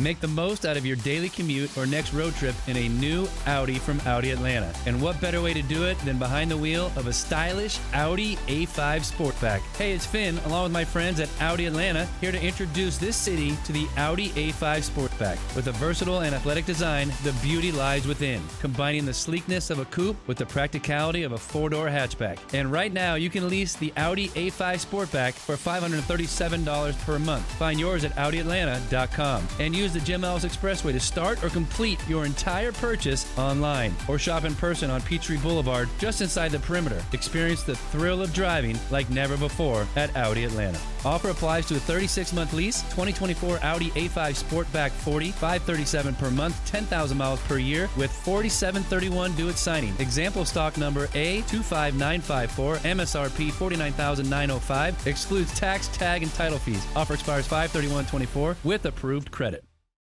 Make the most out of your daily commute or next road trip in a new Audi from Audi Atlanta. And what better way to do it than behind the wheel of a stylish Audi A5 Sportback? Hey, it's Finn, along with my friends at Audi Atlanta, here to introduce this city to the Audi A5 Sportback. With a versatile and athletic design, the beauty lies within, combining the sleekness of a coupe with the practicality of a four-door hatchback. And right now, you can lease the Audi A5 Sportback for $537 per month. Find yours at AudiAtlanta.com and use the Jim Ellis Expressway to start or complete your entire purchase online or shop in person on Peachtree Boulevard just inside the perimeter. Experience the thrill of driving like never before at Audi Atlanta. Offer applies to a 36-month lease, 2024 Audi A5 Sportback 40, 537 per month, 10,000 miles per year with 4731 due at signing. Example stock number A25954, MSRP 49905, excludes tax, tag, and title fees. Offer expires 53124 with approved credit.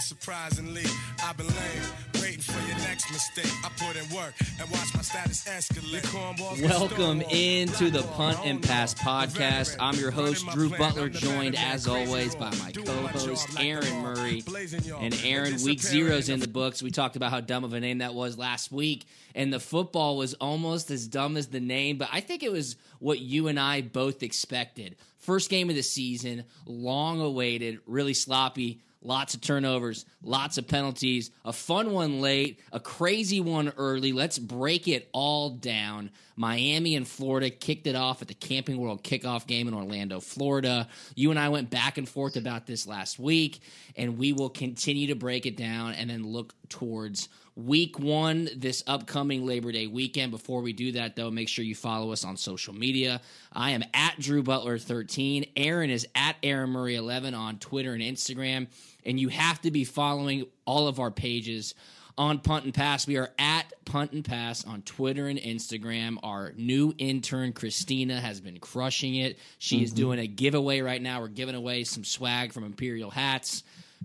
Yeah, surprisingly, I've been lame, waiting for your next mistake. I put in work and watch my status escalate. Cornballs get Welcome into the Punt and Pass podcast. I'm your host, Drew Butler, joined as always by my co host, Aaron Murray. And Aaron, week zero's in the books. We talked about how dumb of a name that was last week, and the football was almost as dumb as the name, but I think it was what you and I both expected. First game of the season, long awaited, really sloppy. Lots of turnovers, lots of penalties, a fun one late, a crazy one early. Let's break it all down. Miami and Florida kicked it off at the Camping World kickoff game in Orlando, Florida. You and I went back and forth about this last week, and we will continue to break it down and then look towards week one this upcoming Labor Day weekend. Before we do that, though, make sure you follow us on social media. I am at Drew Butler 13. Aaron is at Aaron Murray 11 on Twitter and Instagram. And you have to be following all of our pages on Punt and Pass. We are at Punt and Pass on Twitter and Instagram. Our new intern, Christina, has been crushing it. She is mm-hmm. doing a giveaway right now. We're giving away some swag from Imperial Hats.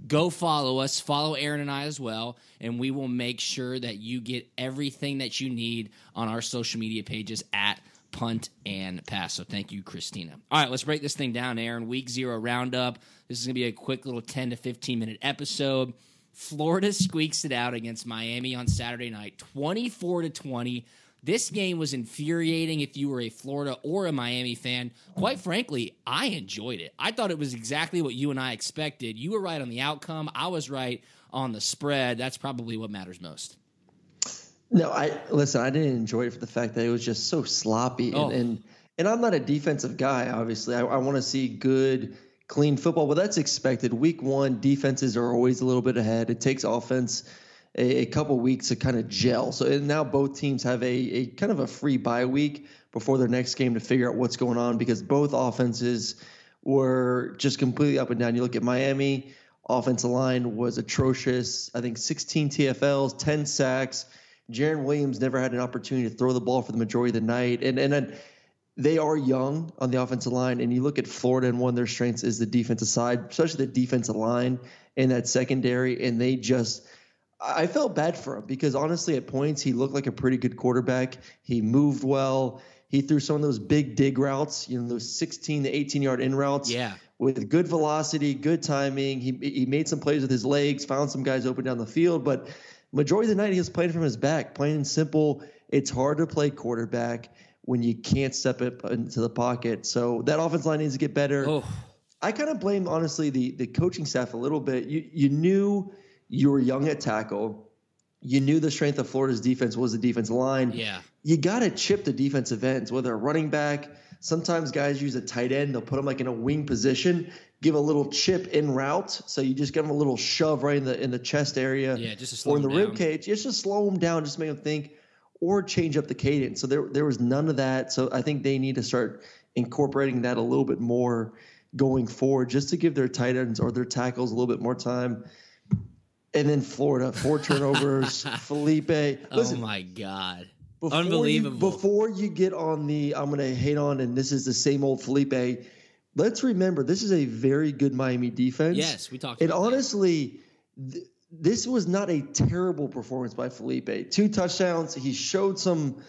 Go follow us, follow Aaron and I as well, and we will make sure that you get everything that you need on our social media pages at punt and pass. So thank you, Christina. All right, let's break this thing down, Aaron. Week zero roundup. This is going to be a quick little 10 to 15 minute episode. Florida squeaks it out against Miami on Saturday night, 24 to 20. This game was infuriating if you were a Florida or a Miami fan. Quite frankly, I enjoyed it. I thought it was exactly what you and I expected. You were right on the outcome. I was right on the spread. That's probably what matters most. No, I listen. I didn't enjoy it for the fact that it was just so sloppy, Oh. and and, and I'm not a defensive guy. Obviously, I, I want to see good, clean football, Well, that's expected. Week one, defenses are always a little bit ahead. It takes offense a, a couple weeks to kind of gel. So now both teams have a, a kind of a free bye week before their next game to figure out what's going on because both offenses were just completely up and down. You look at Miami, offensive line was atrocious. I think 16 TFLs, 10 sacks. Jarren Williams never had an opportunity to throw the ball for the majority of the night. And and then they are young on the offensive line. And you look at Florida, and one of their strengths is the defensive side, especially the defensive line and that secondary. And they just, I felt bad for him because honestly, at points, he looked like a pretty good quarterback. He moved well. He threw some of those big dig routes, you know, those 16 to 18 yard in routes Yeah. with good velocity, good timing. He he made some plays with his legs, found some guys open down the field, but majority of the night he was playing from his back, plain and simple. It's hard to play quarterback when you can't step up into the pocket. So that offense line needs to get better. Oh, I kind of blame honestly the the coaching staff a little bit. You you knew you were young at tackle. You knew the strength of Florida's defense was the defensive line. yeah. You got to chip the defensive ends, whether a running back. Sometimes guys use a tight end. They'll put them like in a wing position, give a little chip in route. So you just give them a little shove right in the in the chest area Yeah, just slow or in the rib down. cage. Just to slow them down, just make them think or change up the cadence. So there there was none of that. So I think they need to start incorporating that a little bit more going forward, just to give their tight ends or their tackles a little bit more time. And then Florida, four turnovers. Felipe, oh listen, oh my god, before unbelievable! You, before you get on the, I'm going to hate on, and this is the same old Felipe. Let's remember this is a very good Miami defense. Yes, we talked. And honestly, th- this was not a terrible performance by Felipe. Two touchdowns. He showed some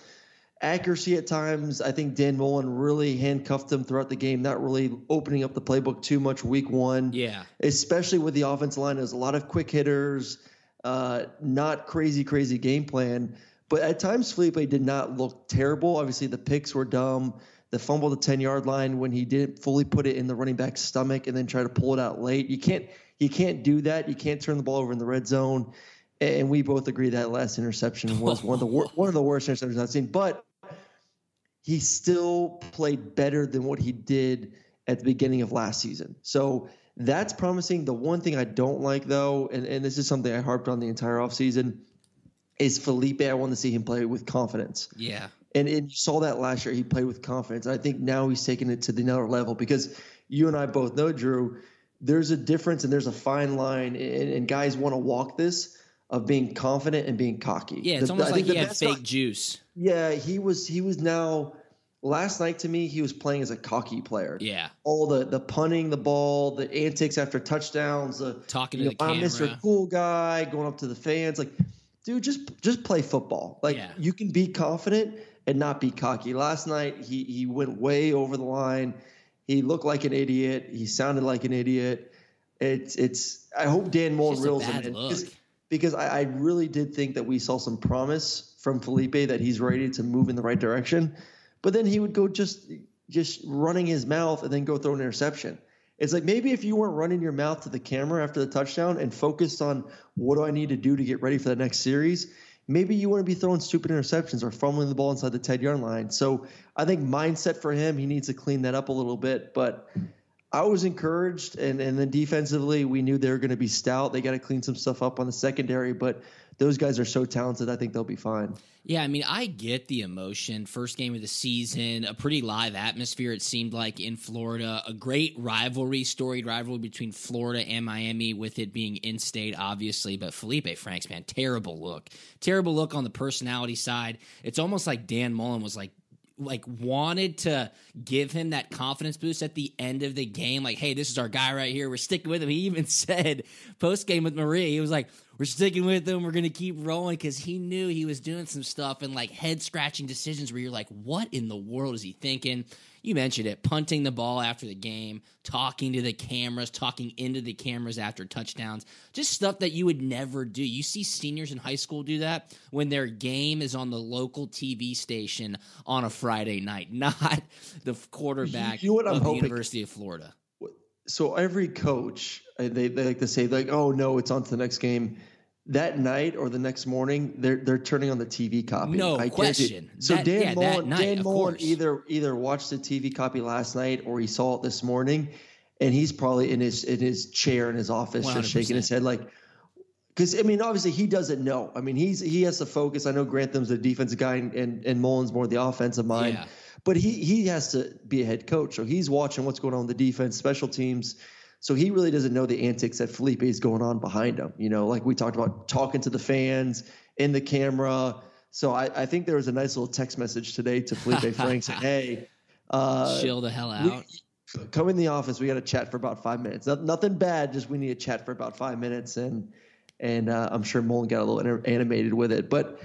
accuracy at times. I think Dan Mullen really handcuffed him throughout the game, not really opening up the playbook too much week one. Yeah. Especially with the offensive line. There's a lot of quick hitters, uh, not crazy, crazy game plan. But at times, Felipe did not look terrible. Obviously, the picks were dumb. The fumble the 10 yard line when he didn't fully put it in the running back's stomach and then try to pull it out late. You can't you can't do that. You can't turn the ball over in the red zone. And we both agree that last interception was one of the wor- one of the worst interceptions I've seen. But he still played better than what he did at the beginning of last season. So that's promising. The one thing I don't like, though, and, and this is something I harped on the entire offseason, is Felipe. I want to see him play with confidence. Yeah. And, and you saw that last year. He played with confidence. And I think now he's taking it to the another level because you and I both know, Drew, there's a difference and there's a fine line, and, and guys want to walk this of being confident and being cocky. Yeah, it's the, almost like he had fake juice. Yeah, he was he was now last night to me he was playing as a cocky player. Yeah. All the the punting the ball, the antics after touchdowns, the talking to know, the camera. I'm Mr. Cool Guy, going up to the fans like dude, just just play football. Like yeah. you can be confident and not be cocky. Last night he he went way over the line. He looked like an idiot. He sounded like an idiot. It's it's I hope Dan Mullen reels him in. Because, because I, I really did think that we saw some promise from Felipe that he's ready to move in the right direction. But then he would go just just running his mouth and then go throw an interception. It's like maybe if you weren't running your mouth to the camera after the touchdown and focused on what do I need to do to get ready for the next series, maybe you wouldn't be throwing stupid interceptions or fumbling the ball inside the 10 yard line. So I think mindset for him, he needs to clean that up a little bit. But I was encouraged, and, and then defensively, we knew they were going to be stout. They got to clean some stuff up on the secondary, but those guys are so talented. I think they'll be fine. Yeah, I mean, I get the emotion. First game of the season, a pretty live atmosphere, it seemed like in Florida. A great rivalry, storied rivalry between Florida and Miami, with it being in state, obviously. But Felipe Franks, man, terrible look. Terrible look on the personality side. It's almost like Dan Mullen was like, like wanted to give him that confidence boost at the end of the game. Like, hey, this is our guy right here. We're sticking with him. He even said post game with Marie, he was like, we're sticking with him. We're going to keep rolling because he knew he was doing some stuff and like head scratching decisions where you're like, what in the world is he thinking? You mentioned it, punting the ball after the game, talking to the cameras, talking into the cameras after touchdowns, just stuff that you would never do. You see seniors in high school do that when their game is on the local TV station on a Friday night, not the quarterback you know what I'm of hoping? the University of Florida so every coach uh, they, they like to say like oh no it's on to the next game that night or the next morning they're they're turning on the TV copy. No I question. So that, Dan yeah, Mullen, night, Dan Mullen either either watched the TV copy last night or he saw it this morning, and he's probably in his in his chair in his office 100%. just shaking his head like. Because I mean, obviously he doesn't know. I mean, he's he has to focus. I know Grantham's the defensive guy, and and, and Mullen's more the offensive mind. Yeah but he he has to be a head coach, so he's watching what's going on in the defense, special teams. So he really doesn't know the antics that Felipe is going on behind him. You know, like we talked about talking to the fans in the camera. So I, I think there was a nice little text message today to Felipe Franks saying, "Hey, uh, chill the hell out." We, come in the office. We got to chat for about five minutes. No, nothing bad. Just we need to chat for about five minutes, and and uh, I'm sure Mullen got a little animated with it, but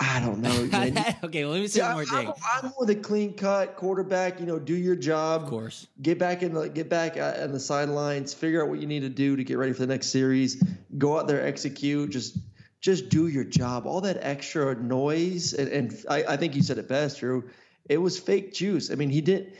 I don't know. okay, well, let me say yeah, one more thing. I'm, I'm, with a clean cut quarterback. You know, do your job. Of course. Get back in the get back uh, on the sidelines. Figure out what you need to do to get ready for the next series. Go out there, execute. Just just do your job. All that extra noise, and, and I, I think you said it best, Drew. It was fake juice. I mean, he didn't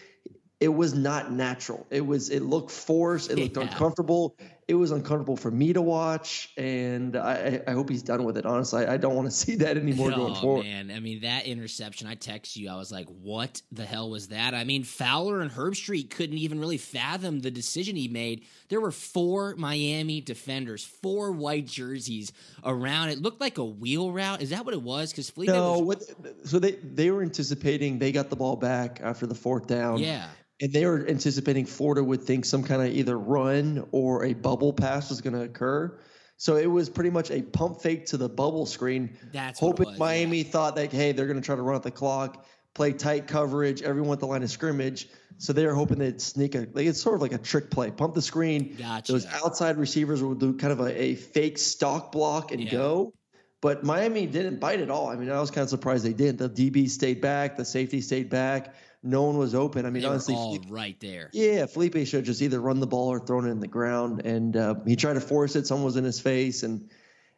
It was not natural. It was. It looked forced. It looked yeah. uncomfortable. It was uncomfortable for me to watch, and I, I hope he's done with it. Honestly, I, I don't want to see that anymore oh, going forward. man, I mean that interception. I text you. I was like, "What the hell was that?" I mean, Fowler and Herbstreit couldn't even really fathom the decision he made. There were four Miami defenders, four white jerseys around. It looked like a wheel route. Is that what it was? Because no, was, what, so they they were anticipating they got the ball back after the fourth down. yeah. And they were anticipating Florida would think some kind of either run or a bubble pass was going to occur. So it was pretty much a pump fake to the bubble screen. That's what it hoping was, Miami thought that hey they're going to try to run out the clock, play tight coverage, everyone at the line of scrimmage. So they were hoping they'd sneak a like it's sort of like a trick play, pump the screen. Gotcha. Those outside receivers would do kind of a, a fake stock block and Yeah. go. But Miami didn't bite at all. I mean, I was kind of surprised they didn't. The DB stayed back, the safety stayed back. No one was open. I mean, They honestly, all Felipe- right there. yeah, Felipe should just either run the ball or thrown it in the ground, and uh, he tried to force it. Someone was in his face, and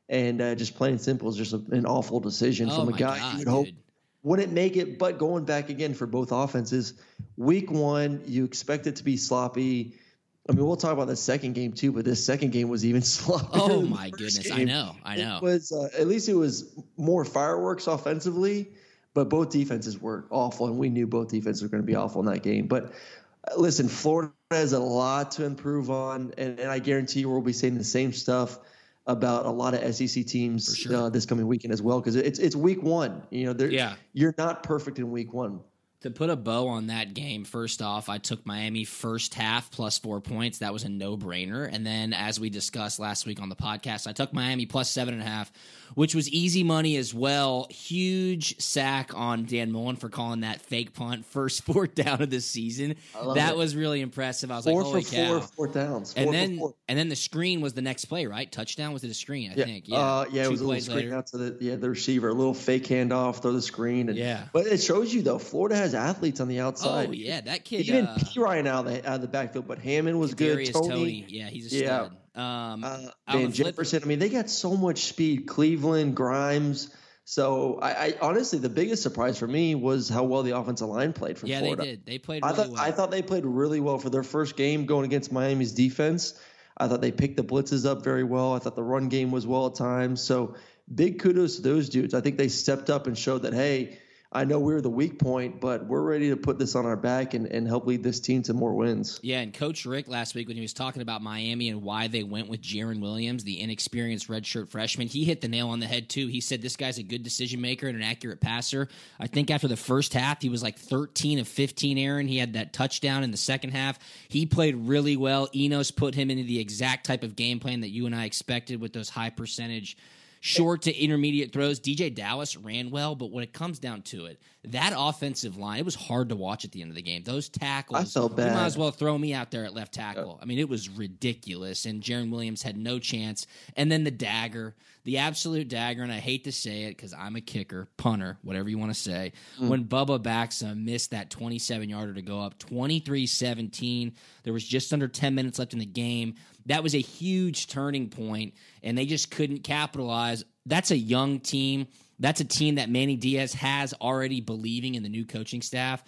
and uh, just plain and simple, is just a, an awful decision Oh from a guy God, you would hope dude. wouldn't make it. But going back again for both offenses, week one, you expect it to be sloppy. I mean, we'll talk about the second game too, but this second game was even sloppier. Oh my goodness, I know, I know. It was uh, at least it was more fireworks offensively, but both defenses were awful, and we knew both defenses were going to be awful in that game. But uh, listen, Florida has a lot to improve on, and, and I guarantee you we'll be saying the same stuff about a lot of SEC teams sure. uh, this coming weekend as well, because it's it's week one. You know, Yeah. you're not perfect in week one. To put a bow on that game, first off, I took Miami first half plus four points. That was a no brainer. And then, as we discussed last week on the podcast, I took Miami plus seven and a half, which was easy money as well. Huge sack on Dan Mullen for calling that fake punt first fourth down of the season. That it. was really impressive. I was Four like, holy for cow. four, four downs. Four and then, four. and then the screen was the next play, right? Touchdown was it a screen? I Yeah, think. Yeah, uh, yeah, it was a little screen later. out to the yeah the receiver, a little fake handoff, throw the screen, and Yeah. But it shows you though, Florida has athletes on the outside. Oh yeah, that kid. Even uh, Perine out of the out of the backfield, but Hammond was good. Toney, Toney. Yeah, he's a Yeah. stud. Um, uh, Van Jefferson. I mean, they got so much speed. Cleveland, Grimes. So I, I honestly, the biggest surprise for me was how well the offensive line played for yeah, Florida. they did. They played I thought well. I thought they played really well for their first game going against Miami's defense. I thought they picked the blitzes up very well. I thought the run game was well at times. So big kudos to those dudes. I think they stepped up and showed that hey, I know we're the weak point, but we're ready to put this on our back and, and help lead this team to more wins. Yeah, and Coach Richt last week when he was talking about Miami and why they went with Jarren Williams, the inexperienced redshirt freshman, he hit the nail on the head too. He said this guy's a good decision maker and an accurate passer. I think after the first half, he was like 13 of 15. Aaron, he had that touchdown in the second half. He played really well. Enos put him into the exact type of game plan that you and I expected with those high percentage short to intermediate throws. DeeJay Dallas ran well, but when it comes down to it, that offensive line, it was hard to watch at the end of the game. Those tackles, I felt you might as well throw me out there at left tackle. I mean, it was ridiculous, and Jarren Williams had no chance. And then the dagger, the absolute dagger, and I hate to say it because I'm a kicker, punter, whatever you want to say. Mm. When Bubba Baxa missed that 27 yarder to go up 23 17, there was just under 10 minutes left in the game. That was a huge turning point, and they just couldn't capitalize. That's a young team. That's a team that Manny Diaz has already believing in the new coaching staff.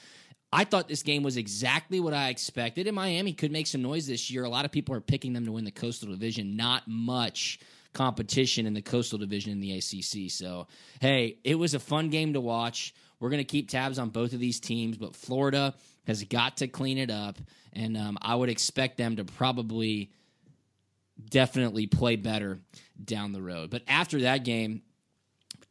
I thought this game was exactly what I expected, and Miami could make some noise this year. A lot of people are picking them to win the Coastal Division. Not much competition in the Coastal Division in the ACC. So, hey, it was a fun game to watch. We're going to keep tabs on both of these teams, but Florida has got to clean it up, and um, I would expect them to probably definitely play better down the road. But after that game,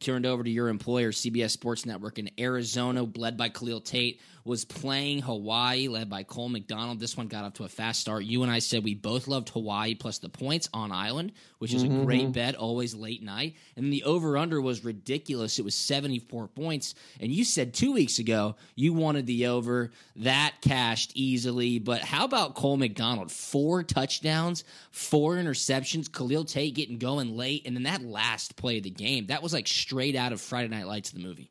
turned over to your employer, CBS Sports Network in Arizona, led by Khalil Tate, was playing Hawaii, led by Cole McDonald. This one got off to a fast start. You and I said we both loved Hawaii plus the points on island, which is a mm-hmm, great mm-hmm. bet, always late night. And the over under was ridiculous. It was 74 points. And you said two weeks ago you wanted the over. That cashed easily. But how about Cole McDonald? Four touchdowns, four interceptions, Khalil Tate getting going late. And then that last play of the game, that was like straight out of Friday Night Lights, the movie.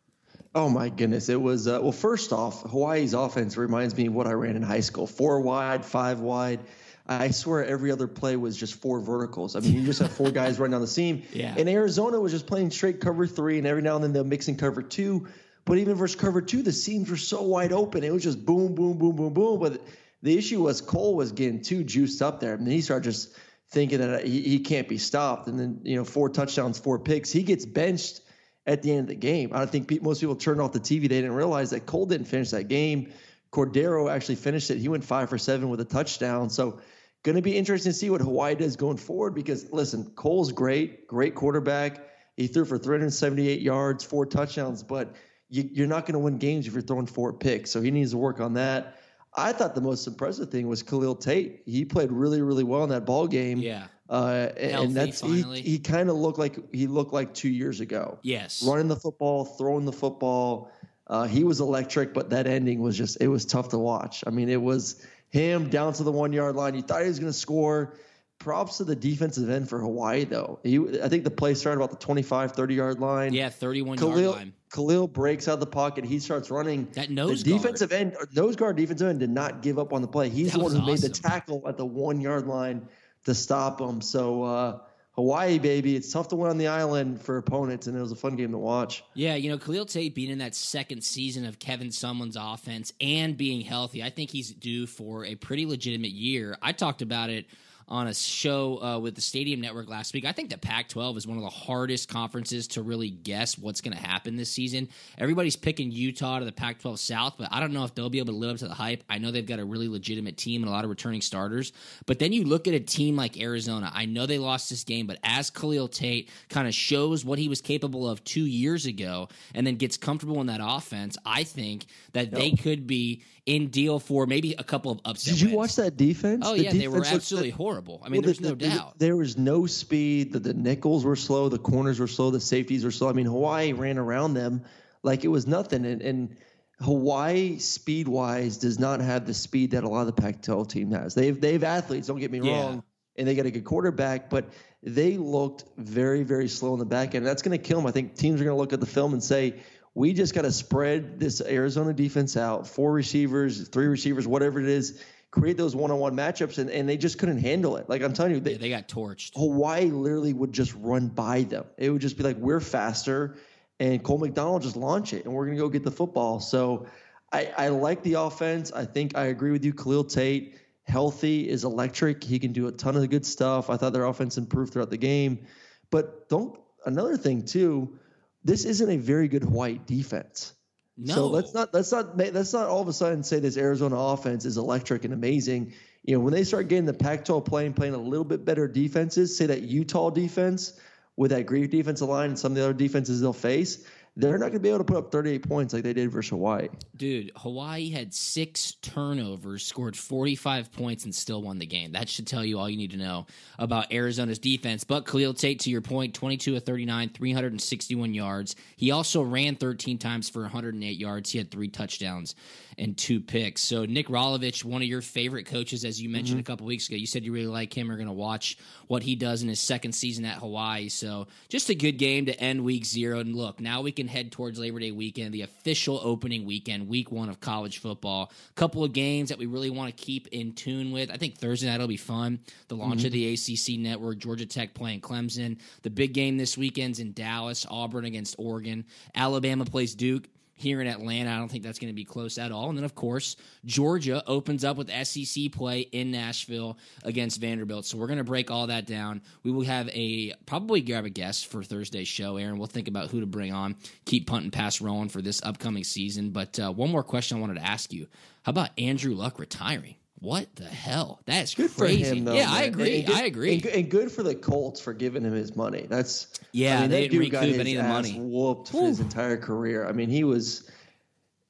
Oh my goodness! It was uh, well. First off, Hawaii's offense reminds me of what I ran in high school: four wide, five wide. I swear every other play was just four verticals. I mean, you just have four guys running down the seam. Yeah. And Arizona was just playing straight cover three, and every now and then they'll mix in cover two. But even versus cover two, the seams were so wide open. It was just boom, boom, boom, boom, boom. But the issue was Cole was getting too juiced up there. and then he started just thinking that he, he can't be stopped. And then, you know, four touchdowns, four picks. He gets benched at the end of the game. I think pe- most people turned off the TV. They didn't realize that Cole didn't finish that game. Cordeiro actually finished it. He went five for seven with a touchdown. So, going to be interesting to see what Hawaii does going forward because, listen, Cole's great, great quarterback. He threw for 378 yards, four touchdowns, but you, are not going to win games if you're throwing four picks. So, he needs to work on that. I thought the most impressive thing was Khalil Tate. He played really, really well in that ball game. Yeah. Uh, and, Healthy, that's finally. he, he kind of looked like he looked like two years ago. Yes. running the football, throwing the football. Uh, he was electric, but that ending was just it was tough to watch. I mean, it was him down to the one yard line. You thought he was going to score. Props to the defensive end for Hawaii, though. He, I think the play started about the 25, 30 yard line. Yeah, 31 Khalil, yard line. Khalil breaks out of the pocket. He starts running. That nose the guard. defensive end, nose guard defensive end did not give up on the play. He's That the one who made the tackle at the one yard line to stop him. So uh, Hawaii, baby, it's tough to win on the island for opponents, and it was a fun game to watch. Yeah, you know, Khalil Tate being in that second season of Kevin Sumlin's offense and being healthy, I think he's due for a pretty legitimate year. I talked about it on a show uh, with the Stadium Network last week. I think the Pac 12 is one of the hardest conferences to really guess what's going to happen this season. Everybody's picking Utah to the Pac 12 South, but I don't know if they'll be able to live up to the hype. I know they've got a really legitimate team and a lot of returning starters, but then you look at a team like Arizona. I know they lost this game, but as Khalil Tate kind of shows what he was capable of two years ago and then gets comfortable in that offense, I think that they could be in deal for maybe a couple of upset Did you wins. watch that defense? Oh The yeah, they were absolutely looked- absolutely horrible. I mean, Well, there's the- no the- doubt. There was no speed. The, the nickels were slow. The corners were slow. The safeties were slow. I mean, Hawaii ran around them like it was nothing. And, and Hawaii, speed wise, does not have the speed that a lot of the Pac-12 team has. They've they have athletes. Don't get me Yeah. wrong, and they got a good quarterback, but they looked very very slow in the back end. That's going to kill them. I think teams are going to look at the film and say. We just got to spread this Arizona defense out. Four receivers, three receivers, whatever it is. Create those one-on-one matchups, and, and they just couldn't handle it. Like I'm telling you, they, Yeah, they got torched. Hawaii literally would just run by them. It would just be like, we're faster, and Cole McDonald just launch it, and we're going to go get the football. So I, I like the offense. I think I agree with you. Khalil Tate, healthy, is electric. He can do a ton of good stuff. I thought their offense improved throughout the game. But don't, another thing, too, this isn't a very good white defense. No, So let's not let's not let's not all of a sudden say this Arizona offense is electric and amazing. You know, when they start getting the Pac-12 playing playing a little bit better defenses, say that Utah defense with that Greek defensive line and some of the other defenses they'll face, they're not going to be able to put up 38 points like they did versus Hawaii. Dude, Hawaii had six turnovers, scored 45 points, and still won the game. That should tell you all you need to know about Arizona's defense. But Khalil Tate, to your point, 22 of 39, 361 yards. He also ran 13 times for 108 yards. He had three touchdowns and two picks. So, Nick Rolovich, one of your favorite coaches, as you mentioned mm-hmm. a couple weeks ago, you said you really like him. Are going to watch what he does in his second season at Hawaii. So, just a good game to end week zero. And look, now we can head towards Labor Day weekend, the official opening weekend, week one of college football. A couple of games that we really want to keep in tune with. I think Thursday night will be fun. The launch of mm-hmm. the ACC network, Georgia Tech playing Clemson. The big game this weekend's in Dallas, Auburn against Oregon. Alabama plays Duke here in Atlanta. I don't think that's going to be close at all. And then, of course, Georgia opens up with SEC play in Nashville against Vanderbilt. So we're going to break all that down. We will have a probably grab a guest for Thursday's show, Aaron. We'll think about who to bring on. Keep punt and pass rolling for this upcoming season. But uh, one more question I wanted to ask you: How about Andrew Luck retiring? What the hell? That's Good for him, though. yeah, I agree. Good- I agree. And, good- and good for the Colts for giving him his money. That's Yeah, I mean, they that didn't dude got recoup his any of ass money. whooped for his entire career. I mean, he was.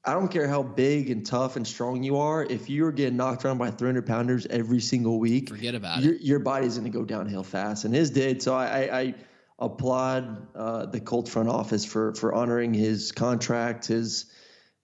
I don't care how big and tough and strong you are. If you're getting knocked around by 300 pounders every single week, Forget about your, it. your body's going to go downhill fast, and his did. So I, I, I applaud uh, the Colts front office for for honoring his contract, his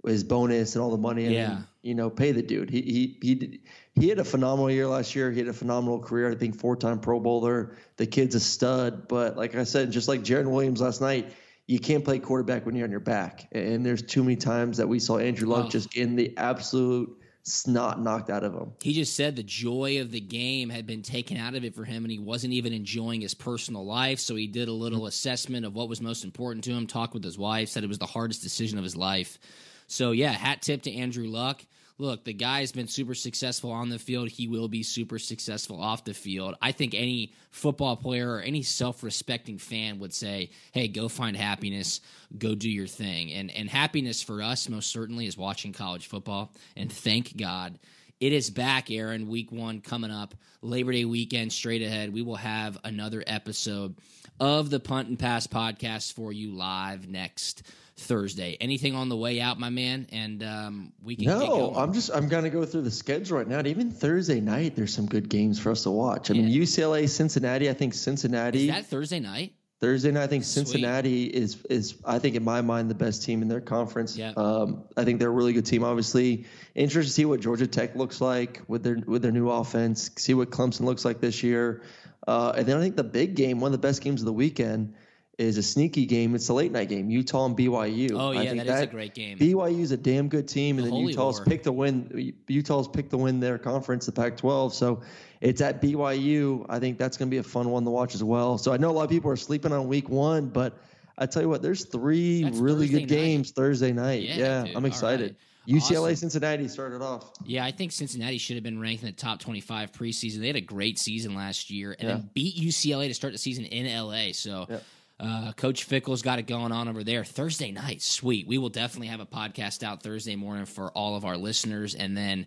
his bonus, and all the money. I Yeah. mean, you know, pay the dude. He he he did, he had a phenomenal year last year. He had a phenomenal career. I think four time Pro Bowler. The kid's a stud. But like I said, just like Jarren Williams last night. You can't play quarterback when you're on your back, and there's too many times that we saw Andrew Luck Oh. just getting the absolute snot knocked out of him. He just said the joy of the game had been taken out of it for him, and he wasn't even enjoying his personal life. So he did a little mm-hmm. assessment of what was most important to him, talked with his wife, said it was the hardest decision of his life. So, yeah, hat tip to Andrew Luck. Look, the guy's been super successful on the field. He will be super successful off the field. I think any football player or any self-respecting fan would say, "Hey, go find happiness, go do your thing." And and happiness for us most certainly is watching college football. And thank God it is back, Aaron. Week one coming up, Labor Day weekend straight ahead. We will have another episode of the Punt and Pass podcast for you live next Thursday. Anything on the way out, my man? And um, we can. No, I'm just I'm gonna go through the schedule right now. And even Thursday night, there's some good games for us to watch. I mean, UCLA, Cincinnati. I think Cincinnati. Is that Thursday night? Thursday night, I think Cincinnati Sweet. is is I think in my mind the best team in their conference. Yeah. Um, I think they're a really good team. Obviously, interested to see what Georgia Tech looks like with their with their new offense. See what Clemson looks like this year. Uh, and then I think the big game, one of the best games of the weekend, is a sneaky game. It's a late night game. Utah and BYU. Oh yeah, I think that, that is a great game. BYU is a damn good team, and the then Utah's picked to win. Utah's picked to win their conference, the Pac-12. So it's at BYU. I think that's going to be a fun one to watch as well. So I know a lot of people are sleeping on Week One, but I tell you what, there's three that's really Thursday good games. Thursday night. Yeah, Yeah. I'm excited. UCLA Awesome. Cincinnati started off. Yeah, I think Cincinnati should have been ranked in the top 25 preseason. They had a great season last year and Yeah. then beat UCLA to start the season in LA. So Yeah. Uh, Coach Fickell's got it going on over there. Thursday night, sweet. We will definitely have a podcast out Thursday morning for all of our listeners. And then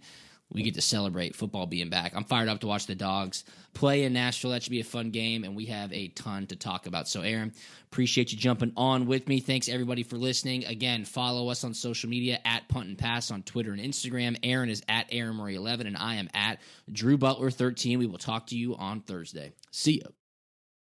we get to celebrate football being back. I'm fired up to watch the dogs play in Nashville. That should be a fun game, and we have a ton to talk about. So, Aaron, appreciate you jumping on with me. Thanks everybody for listening. Again, follow us on social media at Punt and Pass on Twitter and Instagram. Aaron is at Aaron Murray 11, and I am at Drew Butler 13. We will talk to you on Thursday. See you.